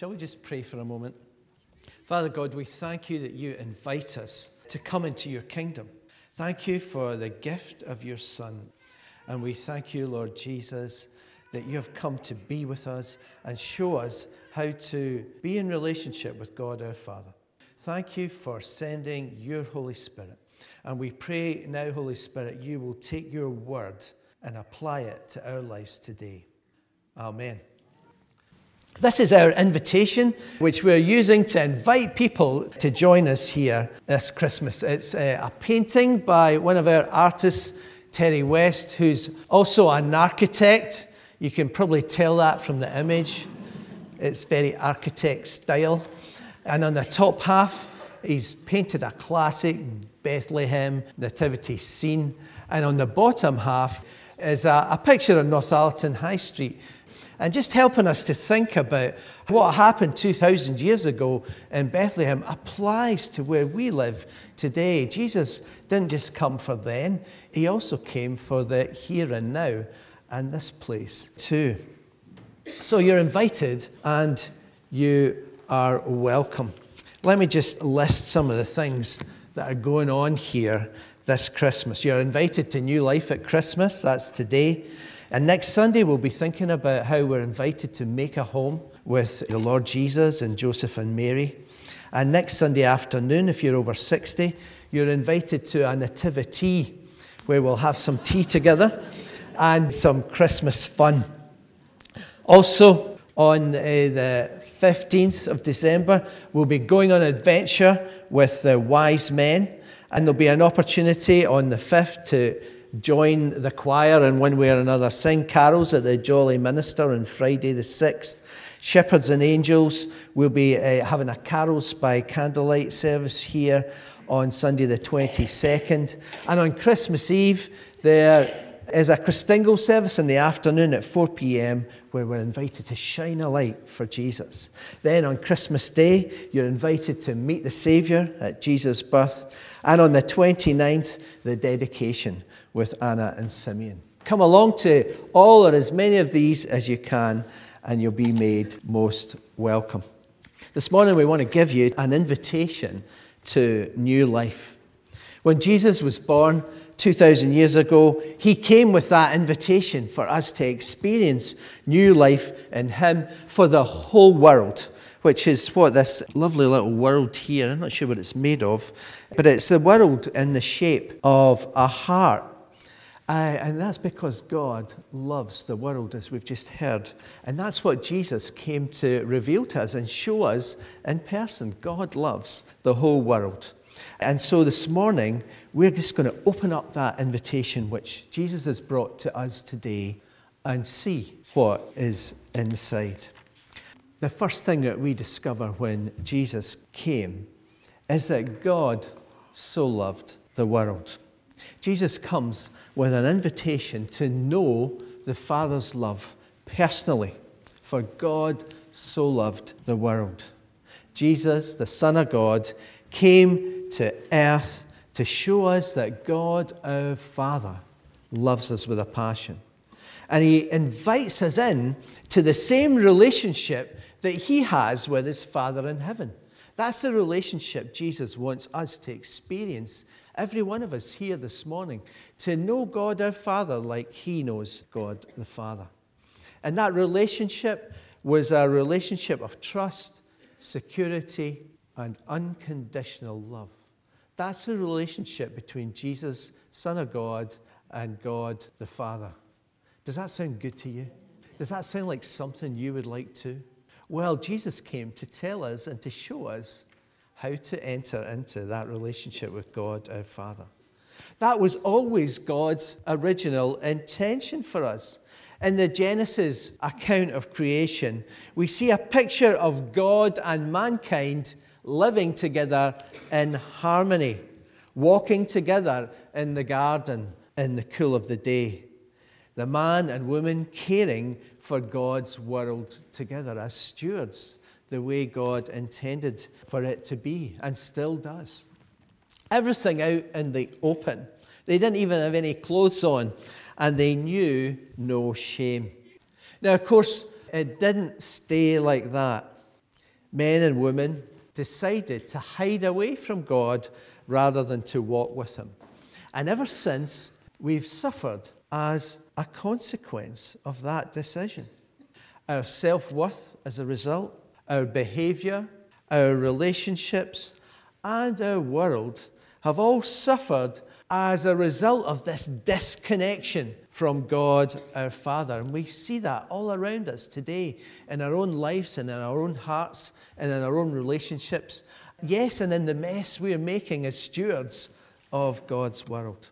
Shall we just pray for a moment? Father God, we thank you that you invite us to come into your kingdom. Thank you for the gift of your Son. And we thank you, Lord Jesus, that you have come to be with us and show us how to be in relationship with God our Father. Thank you for sending your Holy Spirit. And we pray now, Holy Spirit, you will take your word and apply it to our lives today. Amen. This is our invitation, which we're using to invite people to join us here this Christmas. It's uh, a painting by one of our artists, Terry West, who's also an architect. You can probably tell that from the image. It's very architect style. And on the top half, he's painted a classic Bethlehem nativity scene. And on the bottom half is a, a picture of Northallerton High Street. And just helping us to think about what happened 2,000 years ago in Bethlehem applies to where we live today. Jesus didn't just come for then, he also came for the here and now and this place too. So you're invited and you are welcome. Let me just list some of the things that are going on here this Christmas. You're invited to New Life at Christmas, that's today. And next Sunday, we'll be thinking about how we're invited to make a home with the Lord Jesus and Joseph and Mary. And next Sunday afternoon, if you're over 60, you're invited to a nativity where we'll have some tea together and some Christmas fun. Also, on uh, the 15th of December, we'll be going on an adventure with the wise men, and there'll be an opportunity on the 5th to join the choir in one way or another, sing carols at the Jolly Minister on Friday the 6th. Shepherds and Angels will be uh, having a carols by candlelight service here on Sunday the 22nd. And on Christmas Eve, there is a Christingle service in the afternoon at 4 p.m. where we're invited to shine a light for Jesus. Then on Christmas Day, you're invited to meet the Saviour at Jesus' birth. And on the 29th, the dedication with Anna and Simeon. Come along to all or as many of these as you can, and you'll be made most welcome. This morning, we want to give you an invitation to new life. When Jesus was born, 2,000 years ago, he came with that invitation for us to experience new life in him for the whole world, which is what this lovely little world here, I'm not sure what it's made of, but it's the world in the shape of a heart. Uh, and that's because God loves the world, as we've just heard. And that's what Jesus came to reveal to us and show us in person. God loves the whole world. And so this morning, we're just going to open up that invitation which Jesus has brought to us today and see what is inside. The first thing that we discover when Jesus came is that God so loved the world. Jesus comes with an invitation to know the Father's love personally, for God so loved the world. Jesus, the Son of God, came to earth to show us that God, our Father, loves us with a passion. And he invites us in to the same relationship that he has with his Father in heaven. That's the relationship Jesus wants us to experience, every one of us here this morning, to know God our Father like he knows God the Father. And that relationship was a relationship of trust, security, and unconditional love. That's the relationship between Jesus, Son of God, and God the Father. Does that sound good to you? Does that sound like something you would like to? Well, Jesus came to tell us and to show us how to enter into that relationship with God our Father. That was always God's original intention for us. In the Genesis account of creation, we see a picture of God and mankind living together in harmony, walking together in the garden in the cool of the day. The man and woman caring for God's world together as stewards, the way God intended for it to be and still does. Everything out in the open. They didn't even have any clothes on, and they knew no shame. Now, of course, it didn't stay like that. men and women decided to hide away from God rather than to walk with Him. And ever since, we've suffered as a consequence of that decision. Our self worth as a result, our behavior, our relationships, and our world have all suffered as a result of this disconnection from God our Father. And we see that all around us today in our own lives and in our own hearts and in our own relationships. Yes, and in the mess we're making as stewards of God's world.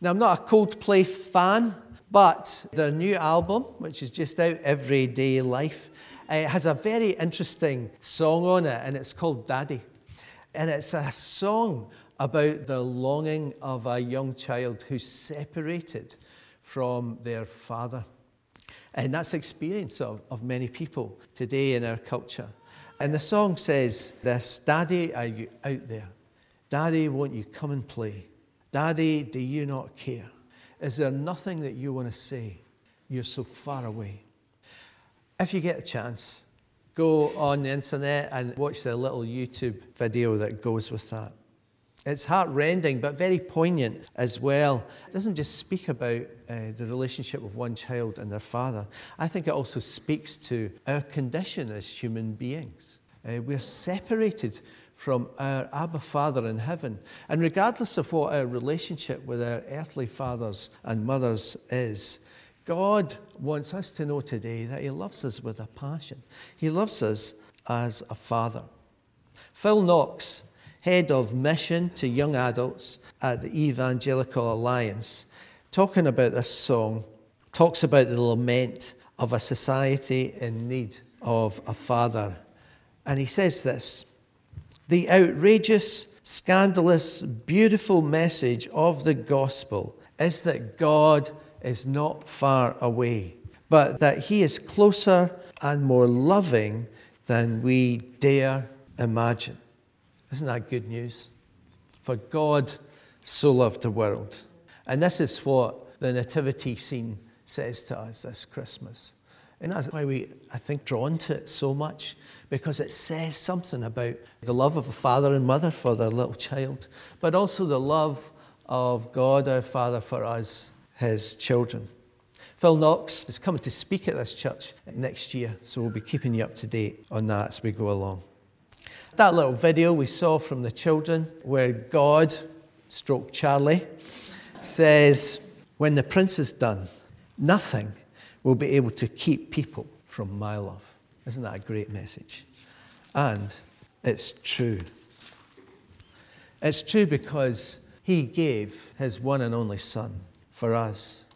Now, I'm not a Coldplay fan, but their new album, which is just out, Everyday Life, it has a very interesting song on it, and it's called Daddy. And it's a song about the longing of a young child who's separated from their father. And that's the experience of, of many people today in our culture. And the song says this Daddy, are you out there? Daddy, won't you come and play? Daddy, do you not care? Is there nothing that you want to say? You're so far away. If you get a chance, go on the internet and watch the little YouTube video that goes with that. It's heartrending, but very poignant as well. It doesn't just speak about uh, the relationship of one child and their father. I think it also speaks to our condition as human beings. Uh, we're separated from our Abba Father in heaven. And regardless of what our relationship with our earthly fathers and mothers is, God wants us to know today that He loves us with a passion. He loves us as a father. Phil Knox head of mission to young adults at the Evangelical Alliance, talking about this song, talks about the lament of a society in need of a father. And he says this The outrageous, scandalous, beautiful message of the gospel is that God is not far away, but that he is closer and more loving than we dare imagine. Isn't that good news? For God so loved the world. And this is what the nativity scene says to us this Christmas. And that's why we, I think, drawn to it so much, because it says something about the love of a father and mother for their little child, but also the love of God our Father for us, his children. Phil Knox is coming to speak at this church next year, so we'll be keeping you up to date on that as we go along. That little video we saw from the children where God, stroke Charlie, says, When the prince is done, nothing will be able to keep people from my love. Isn't that a great message? And it's true. It's true because he gave his one and only Son for us.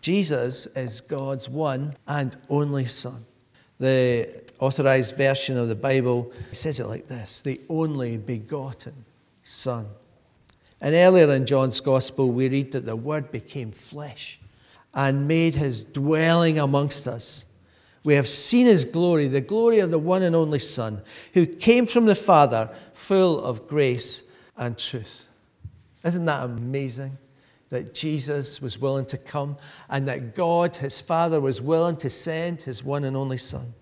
Jesus is God's one and only Son. The authorized version of the Bible says it like this the only begotten Son. And earlier in John's Gospel, we read that the Word became flesh and made his dwelling amongst us. We have seen his glory, the glory of the one and only Son, who came from the Father, full of grace and truth. Isn't that amazing? That Jesus was willing to come and that God, his Father, was willing to send his one and only Son.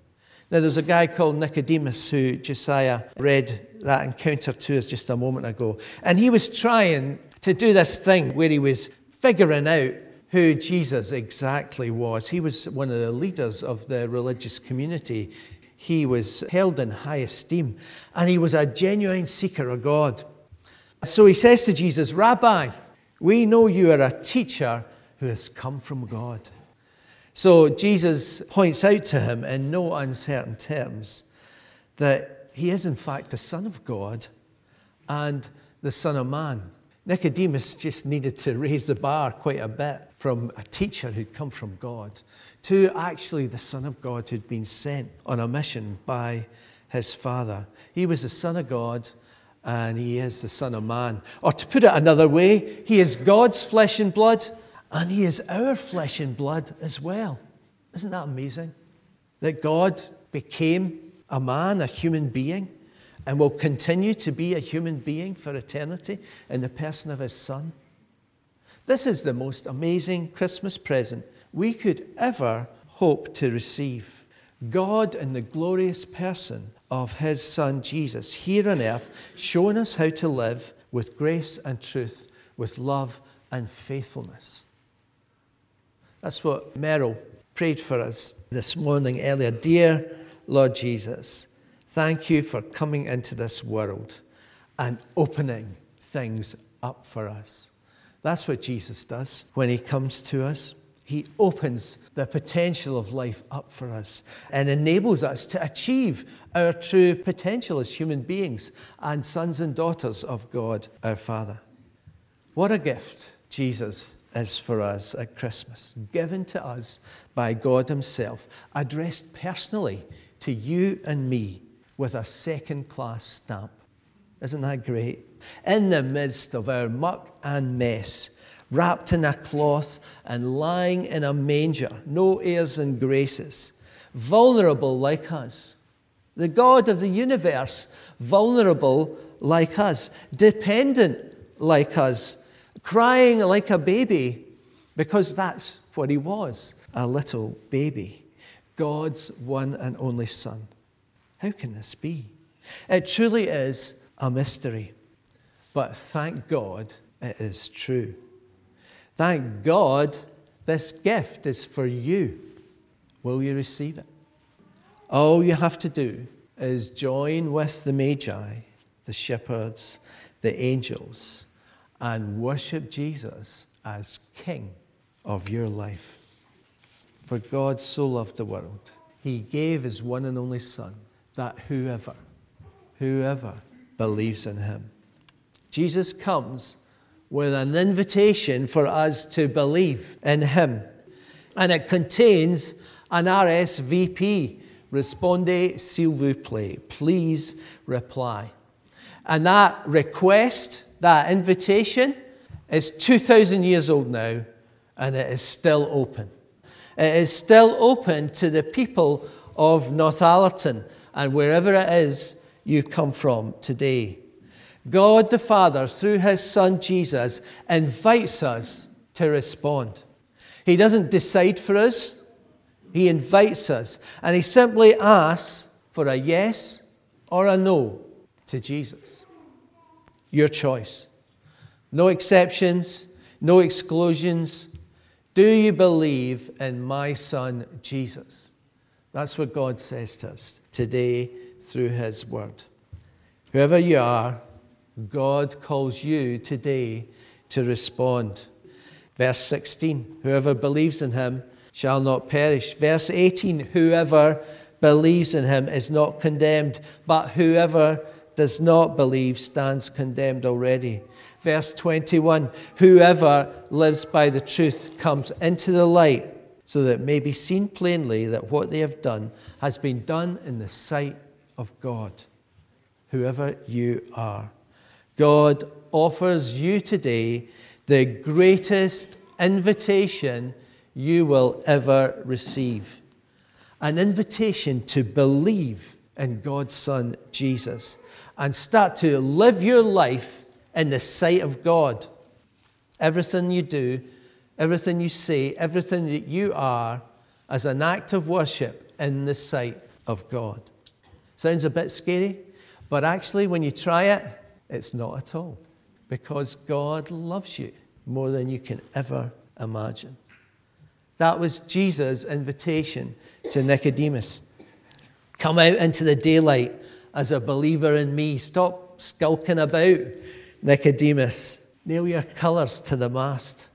Now, there's a guy called Nicodemus who Josiah read that encounter to us just a moment ago. And he was trying to do this thing where he was figuring out who Jesus exactly was. He was one of the leaders of the religious community. He was held in high esteem, and he was a genuine seeker of God. So he says to Jesus, Rabbi, we know you are a teacher who has come from God. So Jesus points out to him in no uncertain terms that he is, in fact, the Son of God and the Son of Man. Nicodemus just needed to raise the bar quite a bit from a teacher who'd come from God to actually the Son of God who'd been sent on a mission by his Father. He was the Son of God and he is the Son of Man. Or to put it another way, he is God's flesh and blood and He is our flesh and blood as well. Isn't that amazing? That God became a man, a human being, and will continue to be a human being for eternity in the person of His Son. This is the most amazing Christmas present we could ever hope to receive. God in the glorious person of his Son Jesus here on earth, showing us how to live with grace and truth, with love and faithfulness. That's what Merrill prayed for us this morning earlier. Dear Lord Jesus, thank you for coming into this world and opening things up for us. That's what Jesus does when he comes to us. He opens the potential of life up for us and enables us to achieve our true potential as human beings and sons and daughters of God our Father. What a gift Jesus is for us at Christmas, given to us by God Himself, addressed personally to you and me with a second class stamp. Isn't that great? In the midst of our muck and mess, wrapped in a cloth and lying in a manger, no airs and graces, vulnerable like us. The God of the universe, vulnerable like us, dependent like us, crying like a baby, because that's what he was a little baby. God's one and only Son. How can this be? It truly is a mystery, but thank God it is true. Thank God this gift is for you. Will you receive it? All you have to do is join with the Magi, the shepherds, the angels, and worship Jesus as King of your life. For God so loved the world, he gave his one and only Son, that whoever, whoever believes in him. Jesus comes with an invitation for us to believe in Him. And it contains an RSVP Respondez s'il vous plaît. Please reply. And that request, that invitation, is 2,000 years old now, and it is still open. It is still open to the people of Northallerton and wherever it is you come from today. God the Father, through his Son Jesus, invites us to respond. He doesn't decide for us, he invites us. And he simply asks for a yes or a no to Jesus. Your choice. No exceptions, no exclusions. Do you believe in my Son Jesus? That's what God says to us today through his word. Whoever you are, God calls you today to respond. Verse 16 Whoever believes in him shall not perish. Verse 18 Whoever believes in him is not condemned, but whoever does not believe stands condemned already. Verse 21 Whoever lives by the truth comes into the light, so that it may be seen plainly that what they have done has been done in the sight of God. Whoever you are. God offers you today the greatest invitation you will ever receive an invitation to believe in God's Son, Jesus, and start to live your life in the sight of God. Everything you do, everything you say, everything that you are, as an act of worship in the sight of God. Sounds a bit scary, but actually, when you try it, it's not at all, because God loves you more than you can ever imagine. That was Jesus' invitation to Nicodemus. Come out into the daylight as a believer in me. Stop skulking about, Nicodemus. Nail your colours to the mast.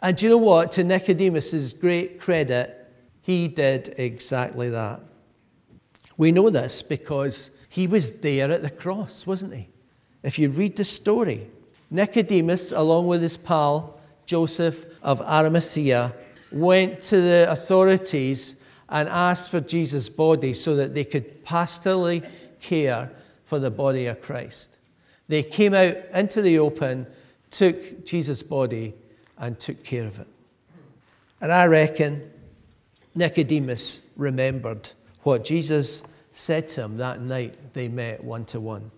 And do you know what? To Nicodemus's great credit, he did exactly that. We know this because he was there at the cross, wasn't he? If you read the story, Nicodemus, along with his pal Joseph of Arimathea, went to the authorities and asked for Jesus' body so that they could pastorally care for the body of Christ. They came out into the open, took Jesus' body, and took care of it. And I reckon Nicodemus remembered what Jesus said to him that night they met one to one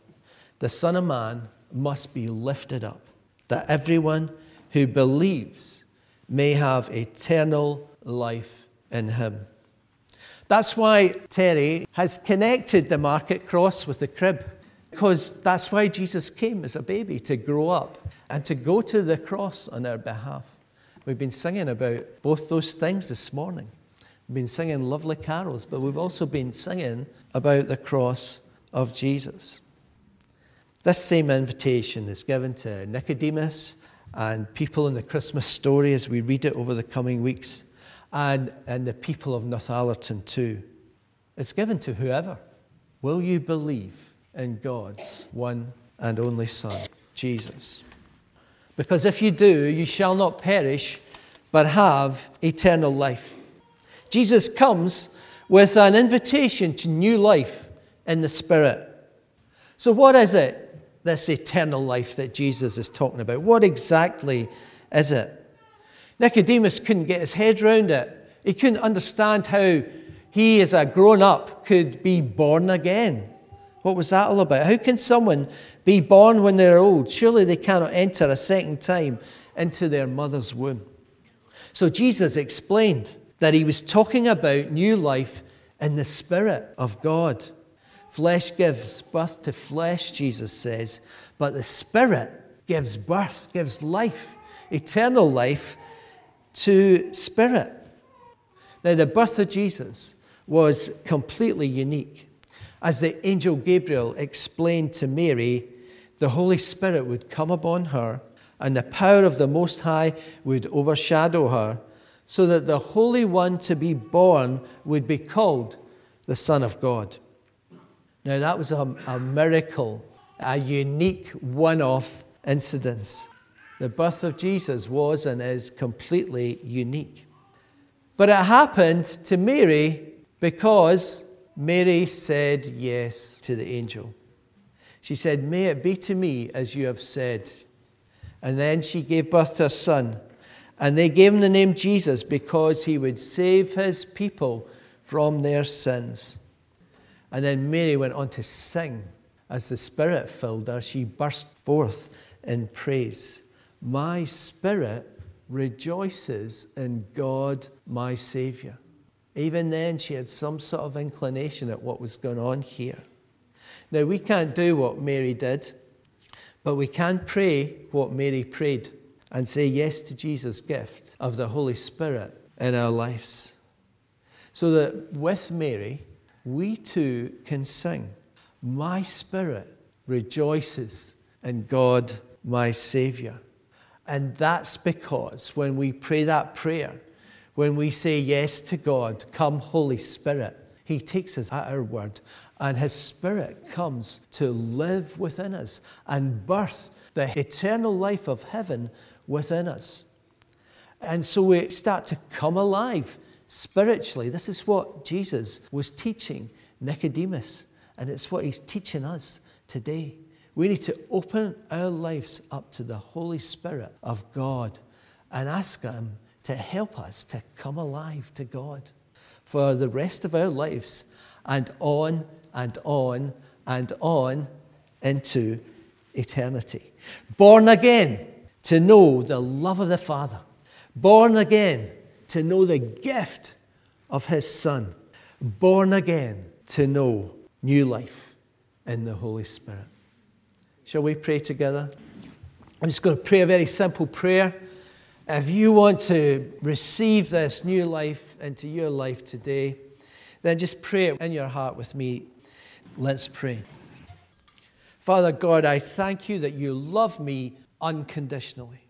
The Son of Man must be lifted up, that everyone who believes may have eternal life in him. That's why Terry has connected the market cross with the crib, because that's why Jesus came as a baby to grow up and to go to the cross on our behalf. We've been singing about both those things this morning. Been singing lovely carols, but we've also been singing about the cross of Jesus. This same invitation is given to Nicodemus and people in the Christmas story as we read it over the coming weeks and, and the people of Northallerton too. It's given to whoever. Will you believe in God's one and only Son, Jesus? Because if you do, you shall not perish, but have eternal life. Jesus comes with an invitation to new life in the Spirit. So, what is it, this eternal life that Jesus is talking about? What exactly is it? Nicodemus couldn't get his head around it. He couldn't understand how he, as a grown up, could be born again. What was that all about? How can someone be born when they're old? Surely they cannot enter a second time into their mother's womb. So Jesus explained that he was talking about new life in the Spirit of God. Flesh gives birth to flesh, Jesus says, but the Spirit gives birth, gives life, eternal life to spirit. Now, the birth of Jesus was completely unique. As the angel Gabriel explained to Mary, the Holy Spirit would come upon her, and the power of the Most High would overshadow her, so that the Holy One to be born would be called the Son of God. Now, that was a, a miracle, a unique one off incident. The birth of Jesus was and is completely unique. But it happened to Mary because Mary said yes to the angel. She said, May it be to me as you have said. And then she gave birth to a son. And they gave him the name Jesus because he would save his people from their sins. And then Mary went on to sing. As the Spirit filled her, she burst forth in praise. My spirit rejoices in God, my Savior. Even then, she had some sort of inclination at what was going on here. Now, we can't do what Mary did, but we can pray what Mary prayed and say yes to Jesus' gift of the Holy Spirit in our lives. So that with Mary, we too can sing, My spirit rejoices in God, my Savior. And that's because when we pray that prayer, when we say yes to God, come Holy Spirit, He takes us at our word and His Spirit comes to live within us and birth the eternal life of heaven within us. And so we start to come alive spiritually. This is what Jesus was teaching Nicodemus, and it's what He's teaching us today. We need to open our lives up to the Holy Spirit of God and ask Him to help us to come alive to God for the rest of our lives and on and on and on into eternity. Born again to know the love of the Father. Born again to know the gift of His Son. Born again to know new life in the Holy Spirit. Shall we pray together? I'm just going to pray a very simple prayer. If you want to receive this new life into your life today, then just pray it in your heart with me. Let's pray. Father God, I thank you that you love me unconditionally.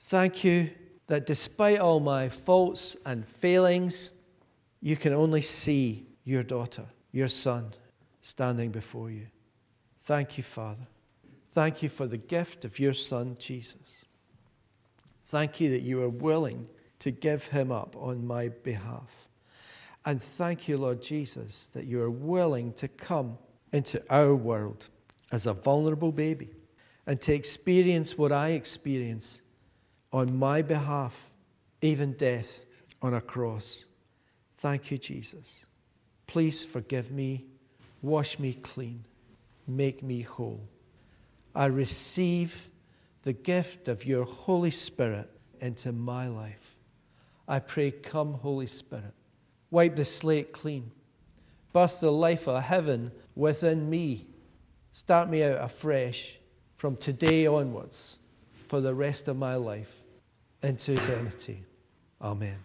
Thank you that despite all my faults and failings, you can only see your daughter, your son, standing before you. Thank you, Father. Thank you for the gift of your Son, Jesus. Thank you that you are willing to give him up on my behalf. And thank you, Lord Jesus, that you are willing to come into our world as a vulnerable baby and to experience what I experience on my behalf, even death on a cross. Thank you, Jesus. Please forgive me, wash me clean, make me whole. I receive the gift of your Holy Spirit into my life. I pray, come, Holy Spirit, Wipe the slate clean. Burst the life of heaven within me. Start me out afresh from today onwards for the rest of my life into eternity. Amen.